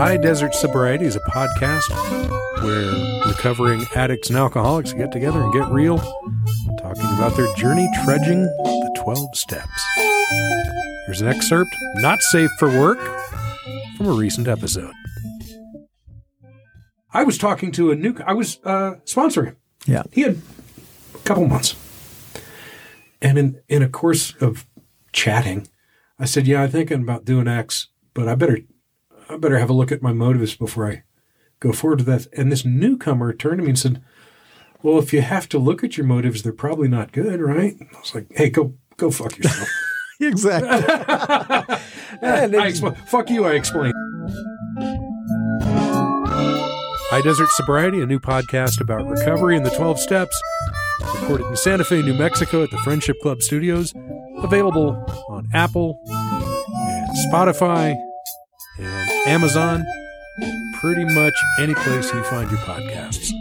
High Desert Sobriety is a podcast where recovering addicts and alcoholics get together and get real, talking about their journey trudging the 12 steps. Here's an excerpt, not safe for work, from a recent episode. I was talking to a new, I was uh, sponsoring him. Yeah. He had a couple months. And in, in a course of chatting, I said, Yeah, I'm thinking about doing X, but I better I better have a look at my motives before I go forward to that. And this newcomer turned to me and said, Well, if you have to look at your motives, they're probably not good, right? I was like, Hey, go go fuck yourself. Exactly. and I expl- fuck you, I explained. High Desert Sobriety, a new podcast about recovery and the 12 steps, recorded in Santa Fe, New Mexico at the Friendship Club Studios, available on Apple and Spotify and Amazon, pretty much any place you find your podcasts.